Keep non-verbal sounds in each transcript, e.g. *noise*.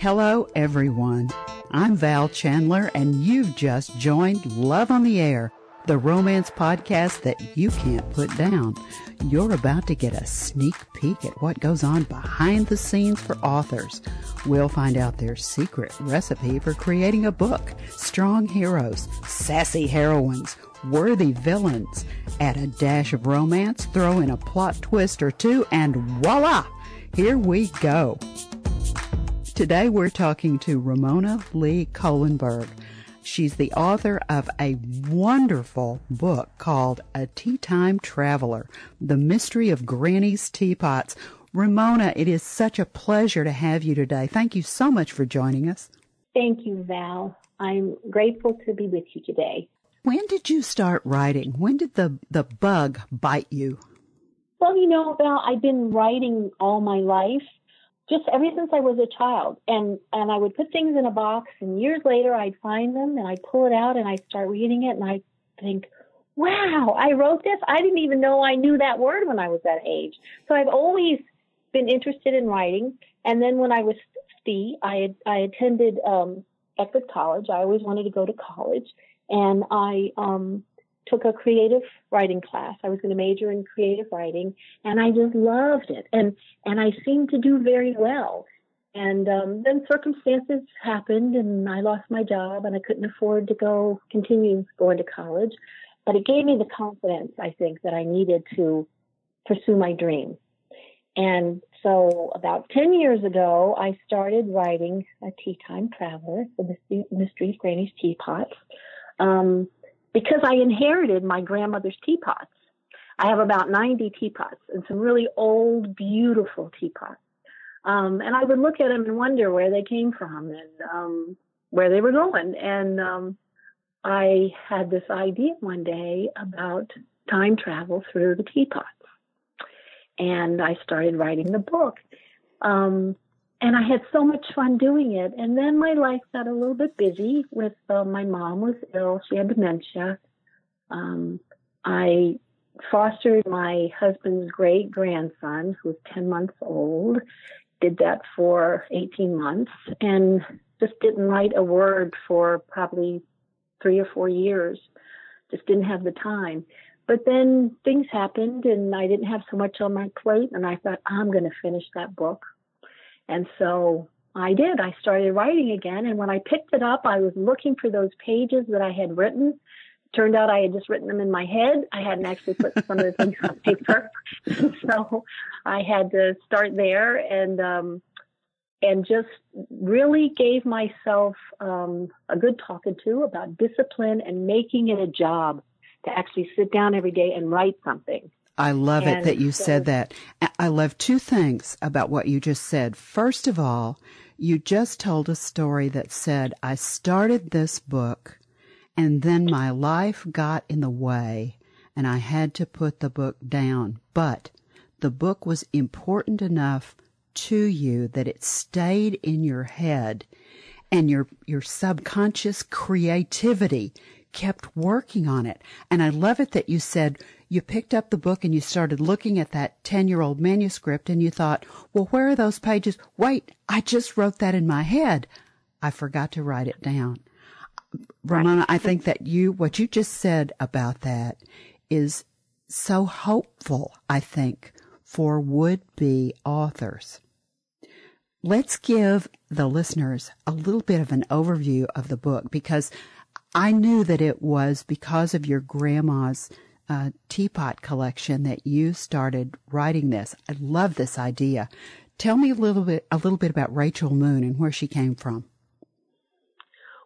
Hello, everyone. I'm Val Chandler, and you've just joined Love on the Air, the romance podcast that you can't put down. You're about to get a sneak peek at what goes on behind the scenes for authors. We'll find out their secret recipe for creating a book, strong heroes, sassy heroines, worthy villains, add a dash of romance, throw in a plot twist or two, and voila! Here we go. Today we're talking to Ramona Lea Kohlenberg. She's the author of a wonderful book called A Tea Time Traveler, The Mystery of Granny's Teapots. Ramona, it is such a pleasure to have you today. Thank you so much for joining us. Thank you, Val. I'm grateful to be with you today. When did you start writing? When did the, the bug bite you? Well, you know, Val, I've been writing all my life just ever since I was a child. And and I would put things in a box and years later I'd find them and I'd pull it out and I'd start reading it and I think, Wow, I wrote this. I didn't even know I knew that word when I was that age. So I've always been interested in writing. And then when I was 50, I had, I attended um Eckerd College. I always wanted to go to college and I um took a creative writing class. I was going to major in creative writing and I just loved it. And, and I seemed to do very well. And um, then circumstances happened and I lost my job and I couldn't afford to go continue going to college. But it gave me the confidence, I think, that I needed to pursue my dream. And so about 10 years ago, I started writing a tea time traveler, the mystery of Granny's teapots. Um, because I inherited my grandmother's teapots. I have about 90 teapots and some really old, beautiful teapots. Um, and I would look at them and wonder where they came from and um, where they were going. And um, I had this idea one day about time travel through the teapots. And I started writing the book. Um, and I had so much fun doing it. And then my life got a little bit busy with uh, my mom was ill; she had dementia. Um, I fostered my husband's great grandson, who was ten months old. Did that for eighteen months, and just didn't write a word for probably three or four years. Just didn't have the time. But then things happened, and I didn't have so much on my plate, and I thought I'm going to finish that book and so I did. I started writing again. And when I picked it up, I was looking for those pages that I had written. Turned out I had just written them in my head. I hadn't actually put *laughs* some of the things on paper. *laughs* so I had to start there and, um, and just really gave myself um, a good talking to about discipline and making it a job to actually sit down every day and write something. I love and it that you so, said that. I love two things about what you just said. First of all, you just told a story that said, I started this book and then my life got in the way and I had to put the book down. But the book was important enough to you that it stayed in your head and your, your subconscious creativity kept working on it. And I love it that you said you picked up the book and you started looking at that 10 year old manuscript and you thought, well, where are those pages? Wait, I just wrote that in my head. I forgot to write it down. Ramona, I think that you, what you just said about that is so hopeful, I think, for would be authors. Let's give the listeners a little bit of an overview of the book because I knew that it was because of your grandma's uh, teapot collection that you started writing this. I love this idea. Tell me a little bit, a little bit about Rachel Moon and where she came from.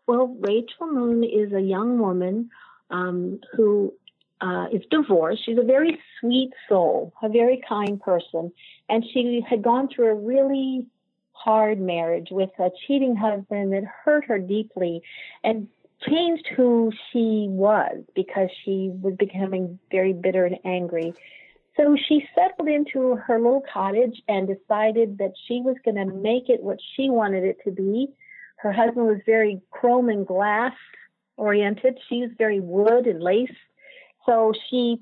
Well, Rachel Moon is a young woman um, who uh, is divorced. She's a very sweet soul, a very kind person, and she had gone through a really hard marriage with a cheating husband that hurt her deeply. And changed who she was because she was becoming very bitter and angry. So she settled into her little cottage and decided that she was going to make it what she wanted it to be. Her husband was very chrome and glass oriented. She was very wood and lace. So she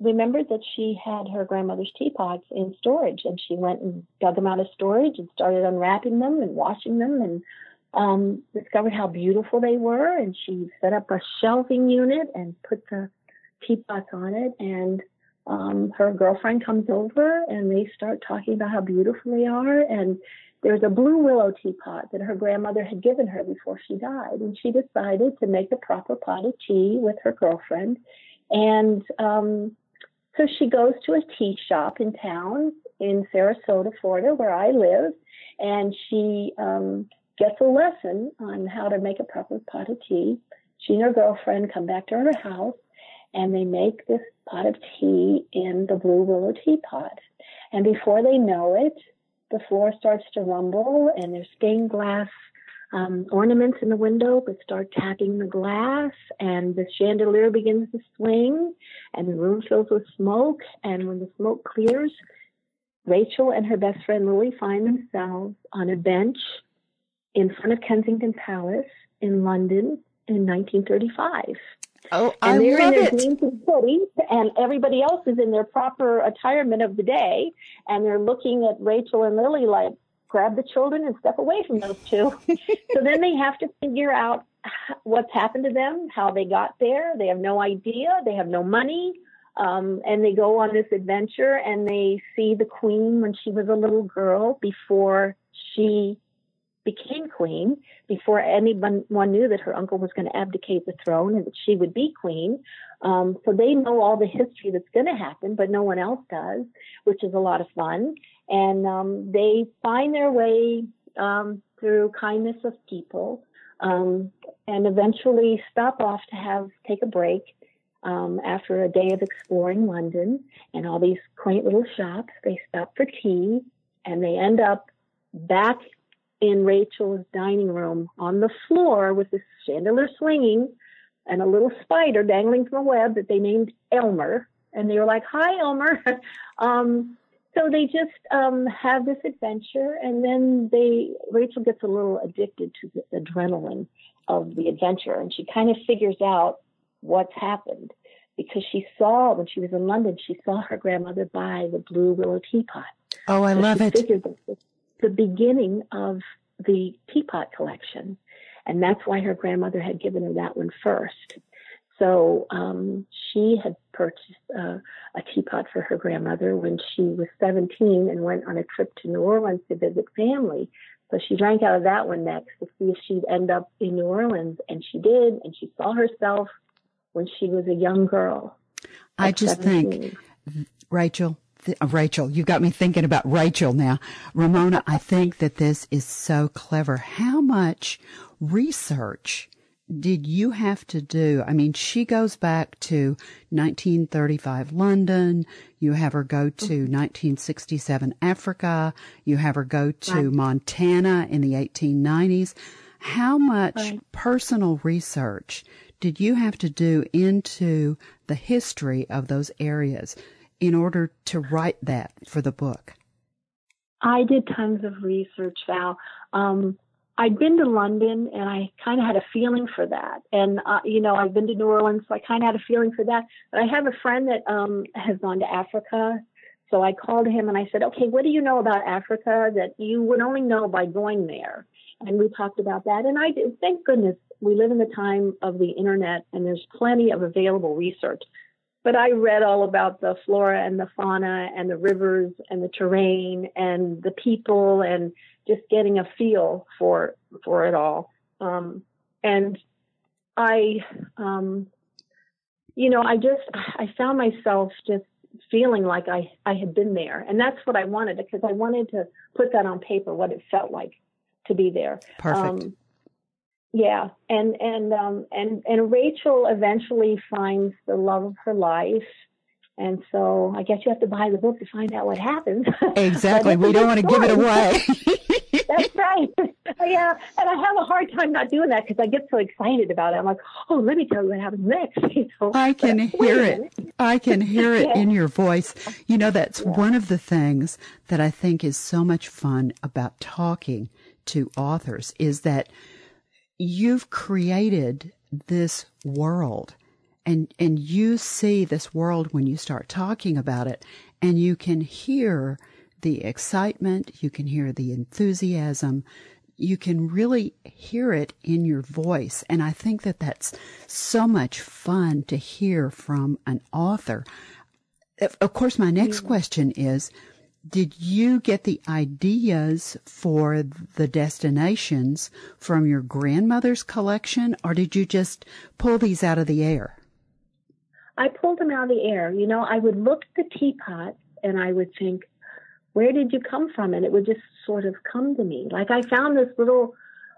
remembered that she had her grandmother's teapots in storage, and she went and dug them out of storage and started unwrapping them and washing them and um, discovered how beautiful they were. And she set up a shelving unit and put the teapots on it. And um, her girlfriend comes over and they start talking about how beautiful they are. And there's a blue willow teapot that her grandmother had given her before she died. And she decided to make a proper pot of tea with her girlfriend. And um, so she goes to a tea shop in town in Sarasota, Florida, where I live. And she um, gets a lesson on how to make a proper pot of tea. She and her girlfriend come back to her house and they make this pot of tea in the blue willow teapot. And before they know it, the floor starts to rumble and there's stained glass um, ornaments in the window but start tapping the glass and the chandelier begins to swing and the room fills with smoke and when the smoke clears rachel and her best friend lily find themselves on a bench in front of kensington palace in london in 1935 Oh, and I they're love in their it. hoodies, and everybody else is in their proper attirement of the day, and they're looking at Rachel and Lily like, grab the children and step away from those two. *laughs* so then they have to figure out what's happened to them, how they got there. They have no idea. They have no money. Um, and they go on this adventure and they see the queen when she was a little girl before she became queen before anyone knew that her uncle was going to abdicate the throne and that she would be queen. Um, so they know all the history that's going to happen, but no one else does, which is a lot of fun. And um, they find their way um, through kindness of people um, and eventually stop off to have take a break um, after a day of exploring London and all these quaint little shops. They stop for tea and they end up back in Rachel's dining room on the floor with this chandelier swinging and a little spider dangling from a web that they named Elmer. And they were like, Hi, Elmer. *laughs* um, so they just um, have this adventure, and then they Rachel gets a little addicted to the adrenaline of the adventure, and she kind of figures out what's happened because she saw when she was in London, she saw her grandmother buy the blue willow teapot. Oh, I So love it. Figured that this- the beginning of the teapot collection, and that's why her grandmother had given her that one first. So um, she had purchased uh, a teapot for her grandmother when she was 17 and went on a trip to New Orleans to visit family. So she drank out of that one next to see if she'd end up in New Orleans, and she did. And she saw herself when she was a young girl. I just think Rachel, th- uh, Rachel, you got me thinking about Rachel now. Ramona, I think that this is so clever. How much research did you have to do? I mean, she goes back to 1935 London. You have her go to 1967 Africa. You have her go to Right. Montana in the 1890s. How much Right. personal research did you have to do into the history of those areas in order to write that for the book? I did tons of research, Val. Um, I'd been to London and I kind of had a feeling for that. And, uh, you know, I've been to New Orleans, so I kind of had a feeling for that. But I have a friend that um, has gone to Africa. So I called him and I said, okay, what do you know about Africa that you would only know by going there? And we talked about that. And I did, thank goodness we live in the time of the internet and there's plenty of available research but I read all about the flora and the fauna and the rivers and the terrain and the people and just getting a feel for for it all. Um, and I, um, you know, I just I found myself just feeling like I I had been there, and that's what I wanted because I wanted to put that on paper what it felt like to be there. Perfect. Um, yeah, and and um and and Rachel eventually finds the love of her life, and so I guess you have to buy the book to find out what happens. *laughs* exactly. We don't want to give it away. *laughs* *laughs* That's right. yeah, and I have a hard time not doing that because I get so excited about it. I'm like, oh, let me tell you what happens next. You know? I can But hear it. I can hear it Yeah. in your voice. You know, that's Yeah. one of the things that I think is so much fun about talking to authors is that you've created this world and and you see this world when you start talking about it and you can hear the excitement you can hear the enthusiasm you can really hear it in your voice and i think that that's so much fun to hear from an author of course my next mm-hmm. question is did you get the ideas for the destinations from your grandmother's collection or did you just pull these out of the air I pulled them out of the air. You know, I would look at the teapot and I would think, where did you come from? And it would just sort of come to me. Like I found this little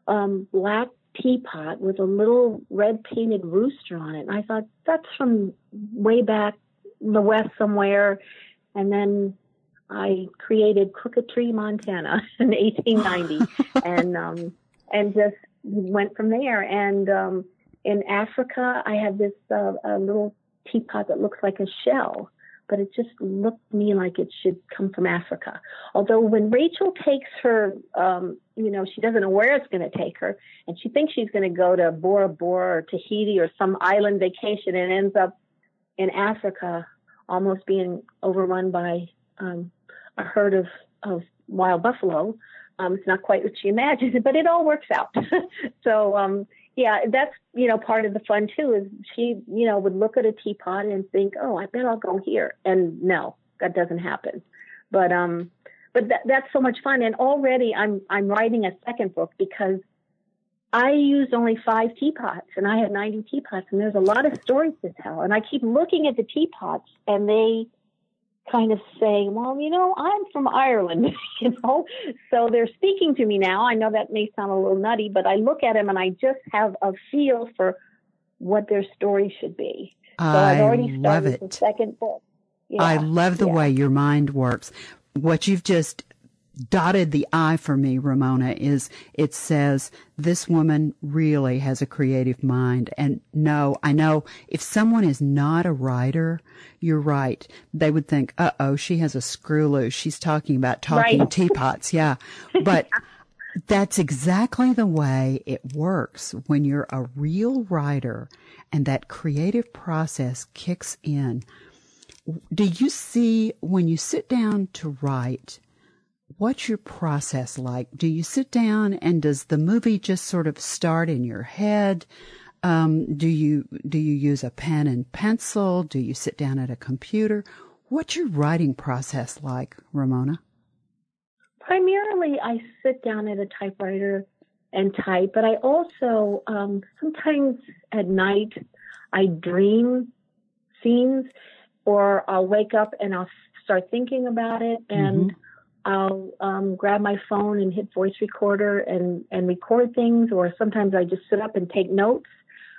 um, black teapot with a little red painted rooster on it. And I thought, that's from way back in the West somewhere. And then I created Crooked Tree, Montana *laughs* in 1890 *laughs* and, um, and just went from there. And, um, in Africa, I have this, uh, a little teapot that looks like a shell, but it just looked to me like it should come from Africa. Although when Rachel takes her, um, you know, she doesn't know where it's going to take her, and she thinks she's going to go to Bora Bora or Tahiti or some island vacation, and ends up in Africa, almost being overrun by um, a herd of, of wild buffalo. Um, it's not quite what she imagined, *laughs* but it all works out. *laughs* so um, yeah, that's you know part of the fun too. Is she you know would look at a teapot and think, oh, I bet I'll go here, and no, that doesn't happen. But um, but that, that's so much fun, and already I'm I'm writing a second book because I used only five teapots, and I had 90 teapots, and there's a lot of stories to tell. And I keep looking at the teapots, and they kind of saying, well, you know, I'm from Ireland, *laughs* you know, so they're speaking to me now. I know that may sound a little nutty, but I look at them and I just have a feel for what their story should be. So I have already started the second book. Yeah. I love the yeah. way your mind works. What you've just dotted the I for me, Ramona, is it says this woman really has a creative mind. And no, I know if someone is not a writer, you're right. They would think, uh oh, she has a screw loose. She's talking about talking right. teapots. Yeah. But that's exactly the way it works when you're a real writer and that creative process kicks in. Do you see when you sit down to write, what's your process like? Do you sit down and does the movie just sort of start in your head? Um, do you do you use a pen and pencil? Do you sit down at a computer? What's your writing process like, Ramona? Primarily, I sit down at a typewriter and type, but I also um, sometimes at night I dream scenes, or I'll wake up and I'll start thinking about it and. Mm-hmm I'll um, grab my phone and hit voice recorder and, and record things, or sometimes I just sit up and take notes.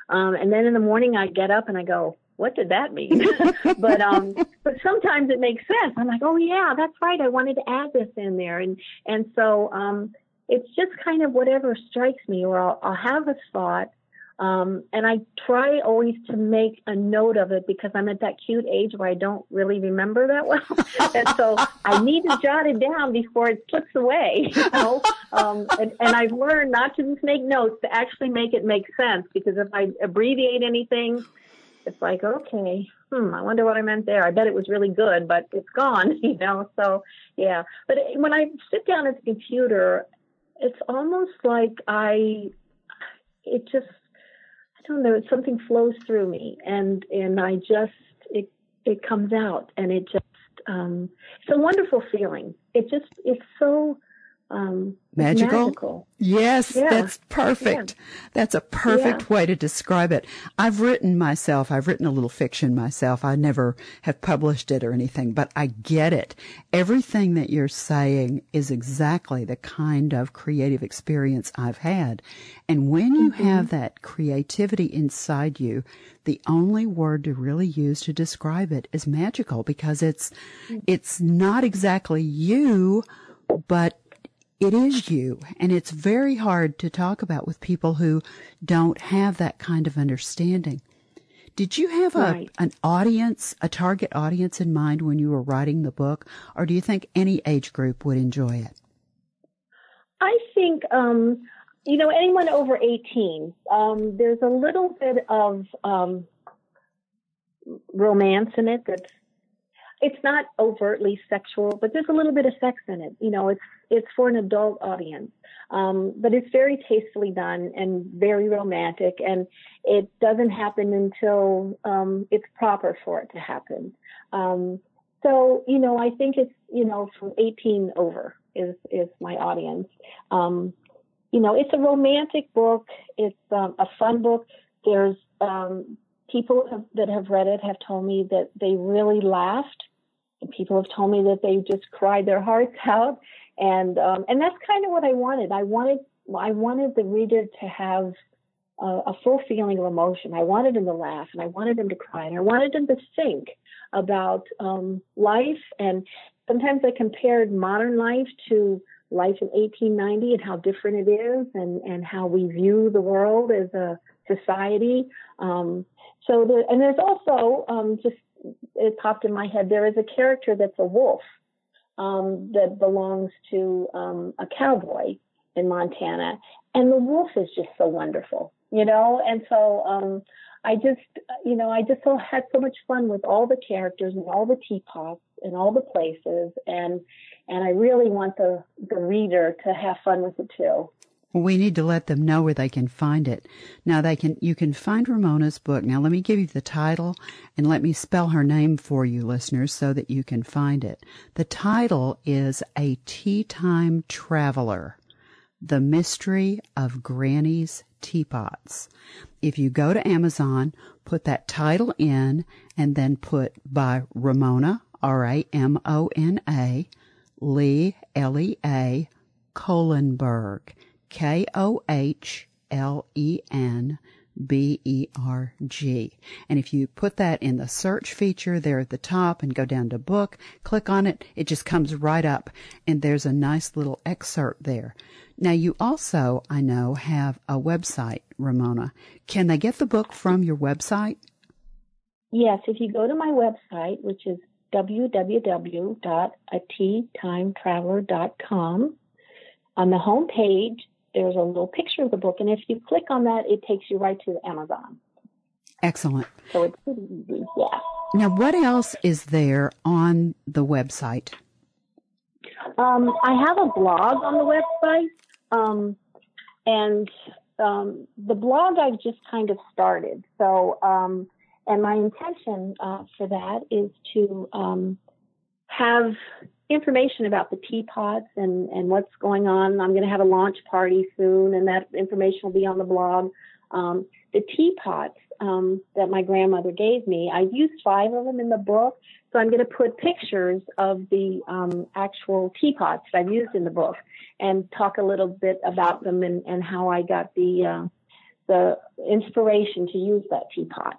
Um, and then in the morning I get up and I go, what did that mean? *laughs* but um, but sometimes it makes sense. I'm like, oh yeah, that's right. I wanted to add this in there, and and so um, it's just kind of whatever strikes me, or I'll, I'll have a thought, um, and I try always to make a note of it because I'm at that cute age where I don't really remember that well. *laughs* and so I need to jot it down before it slips away, *laughs* you know? Um, and, and I've learned not to just make notes, to actually make it make sense because if I abbreviate anything, it's like, okay, hmm, I wonder what I meant there. I bet it was really good, but it's gone, *laughs* you know? So yeah. But when I sit down at the computer, it's almost like I, it just don't something flows through me and, and I just, it, it comes out and it just, um, it's a wonderful feeling. It just, it's so, um, magical. magical. Yes, yeah. that's perfect. Yeah. That's a perfect yeah. way to describe it. I've written myself, I've written a little fiction myself. I never have published it or anything, but I get it. Everything that you're saying is exactly the kind of creative experience I've had. And when you mm-hmm. have that creativity inside you, the only word to really use to describe it is magical because it's, mm. it's not exactly you, but it is you. And it's very hard to talk about with people who don't have that kind of understanding. Did you have a, right. an audience, a target audience in mind when you were writing the book, or do you think any age group would enjoy it? I think, um, you know, anyone over 18. Um, there's a little bit of um, romance in it that's it's not overtly sexual, but there's a little bit of sex in it. You know, it's it's for an adult audience, um, but it's very tastefully done and very romantic, and it doesn't happen until um, it's proper for it to happen. Um, so, you know, I think it's you know from 18 over is is my audience. Um, you know, it's a romantic book. It's um, a fun book. There's um, people have, that have read it have told me that they really laughed. People have told me that they just cried their hearts *laughs* out, and um, and that's kind of what I wanted. I wanted I wanted the reader to have a, a full feeling of emotion. I wanted them to laugh, and I wanted them to cry, and I wanted them to think about um, life. And sometimes I compared modern life to life in 1890 and how different it is, and and how we view the world as a society. Um, so there, and there's also um, just it popped in my head. There is a character that's a wolf um, that belongs to um, a cowboy in Montana, and the wolf is just so wonderful, you know. And so um, I just, you know, I just so had so much fun with all the characters and all the teapots and all the places, and and I really want the the reader to have fun with it too. We need to let them know where they can find it. Now they can you can find Ramona's book. Now let me give you the title and let me spell her name for you listeners so that you can find it. The title is A Tea Time Traveler. The Mystery of Granny's Teapots. If you go to Amazon, put that title in and then put by Ramona, R A M O N A, Lea, L E A, Kohlenberg. K O H L E N B E R G. And if you put that in the search feature there at the top and go down to book, click on it, it just comes right up and there's a nice little excerpt there. Now you also, I know, have a website, Ramona. Can they get the book from your website? Yes, if you go to my website, which is www.ateatimetraveler.com, on the home page, there's a little picture of the book, and if you click on that, it takes you right to Amazon. Excellent. So it's pretty easy. Yeah. Now, what else is there on the website? Um, I have a blog on the website, um, and um, the blog I've just kind of started. So, um, and my intention uh, for that is to um, have information about the teapots and, and what's going on. I'm going to have a launch party soon, and that information will be on the blog. Um, the teapots um, that my grandmother gave me, I used five of them in the book, so I'm going to put pictures of the um, actual teapots that I've used in the book and talk a little bit about them and, and how I got the uh, the inspiration to use that teapot.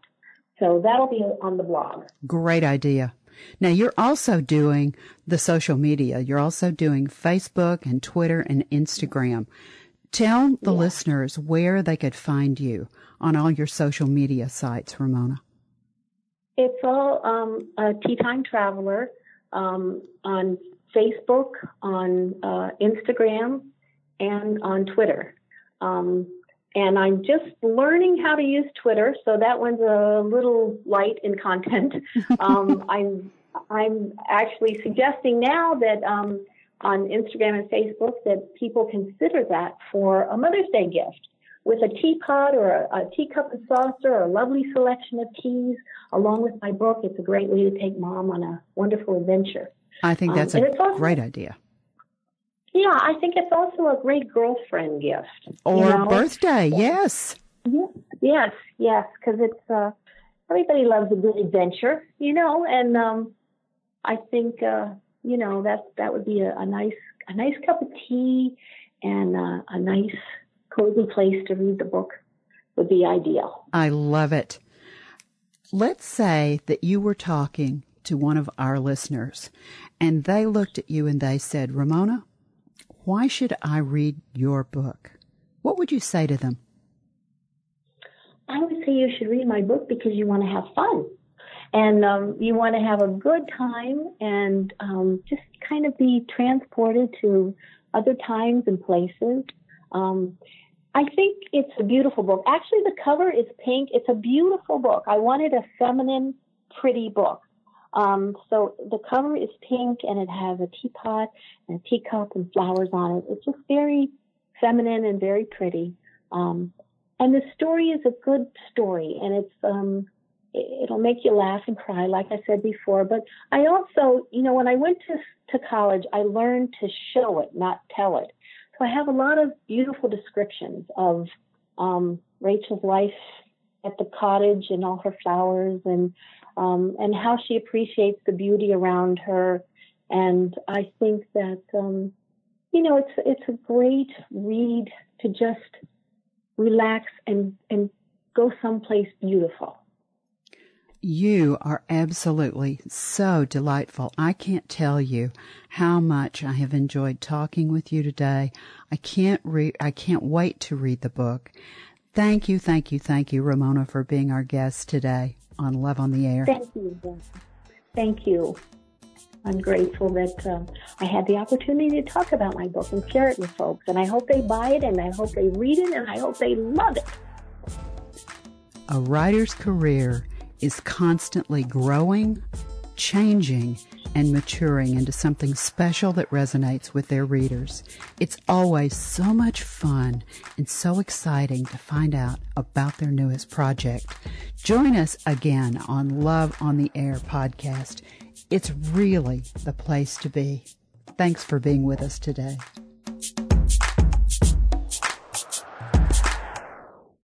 So that'll be on the blog. Great idea. Now you're also doing the social media. You're also doing Facebook and Twitter and Instagram. Tell the yeah. listeners where they could find you on all your social media sites, Ramona. It's all um, a Tea Time Traveler um, on Facebook, on uh, Instagram, and on Twitter. Um, and I'm just learning how to use Twitter, so that one's a little light in content. *laughs* um, I'm I'm actually suggesting now that um, on Instagram and Facebook that people consider that for a Mother's Day gift with a teapot or a, a teacup and saucer or a lovely selection of teas along with my book. It's a great way to take mom on a wonderful adventure. I think that's um, a also, great idea. Yeah, I think it's also a great girlfriend gift. Or you know? birthday, yes. Yes, yes, because it's uh, everybody loves a good adventure, you know, and um, I think uh, you know that that would be a, a nice a nice cup of tea and uh, a nice cozy place to read the book would be ideal. I love it. Let's say that you were talking to one of our listeners and they looked at you and they said, Ramona, why should I read your book? What would you say to them? I would say you should read my book because you want to have fun and um, you want to have a good time and um, just kind of be transported to other times and places. Um, I think it's a beautiful book. Actually, the cover is pink. It's a beautiful book. I wanted a feminine pretty book. Um, so the cover is pink and it has a teapot and a teacup and flowers on it. It's just very feminine and very pretty. Um, and the story is a good story and it's, um, it'll make you laugh and cry, like I said before. But I also, you know, when I went to, to college, I learned to show it, not tell it. So I have a lot of beautiful descriptions of, um, Rachel's life at the cottage and all her flowers and um, and how she appreciates the beauty around her. And I think that um, you know it's it's a great read to just relax and and go someplace beautiful. You are absolutely so delightful. I can't tell you how much I have enjoyed talking with you today. I can't re- I can't wait to read the book. Thank you, thank you, thank you, Ramona, for being our guest today on Love on the Air. Thank you. Thank you. I'm grateful that uh, I had the opportunity to talk about my book and share it with folks. And I hope they buy it and I hope they read it and I hope they love it. A writer's career is constantly growing, changing, and maturing into something special that resonates with their readers. It's always so much fun and so exciting to find out about their newest project. Join us again on Love on the Air podcast. It's really the place to be. Thanks for being with us today.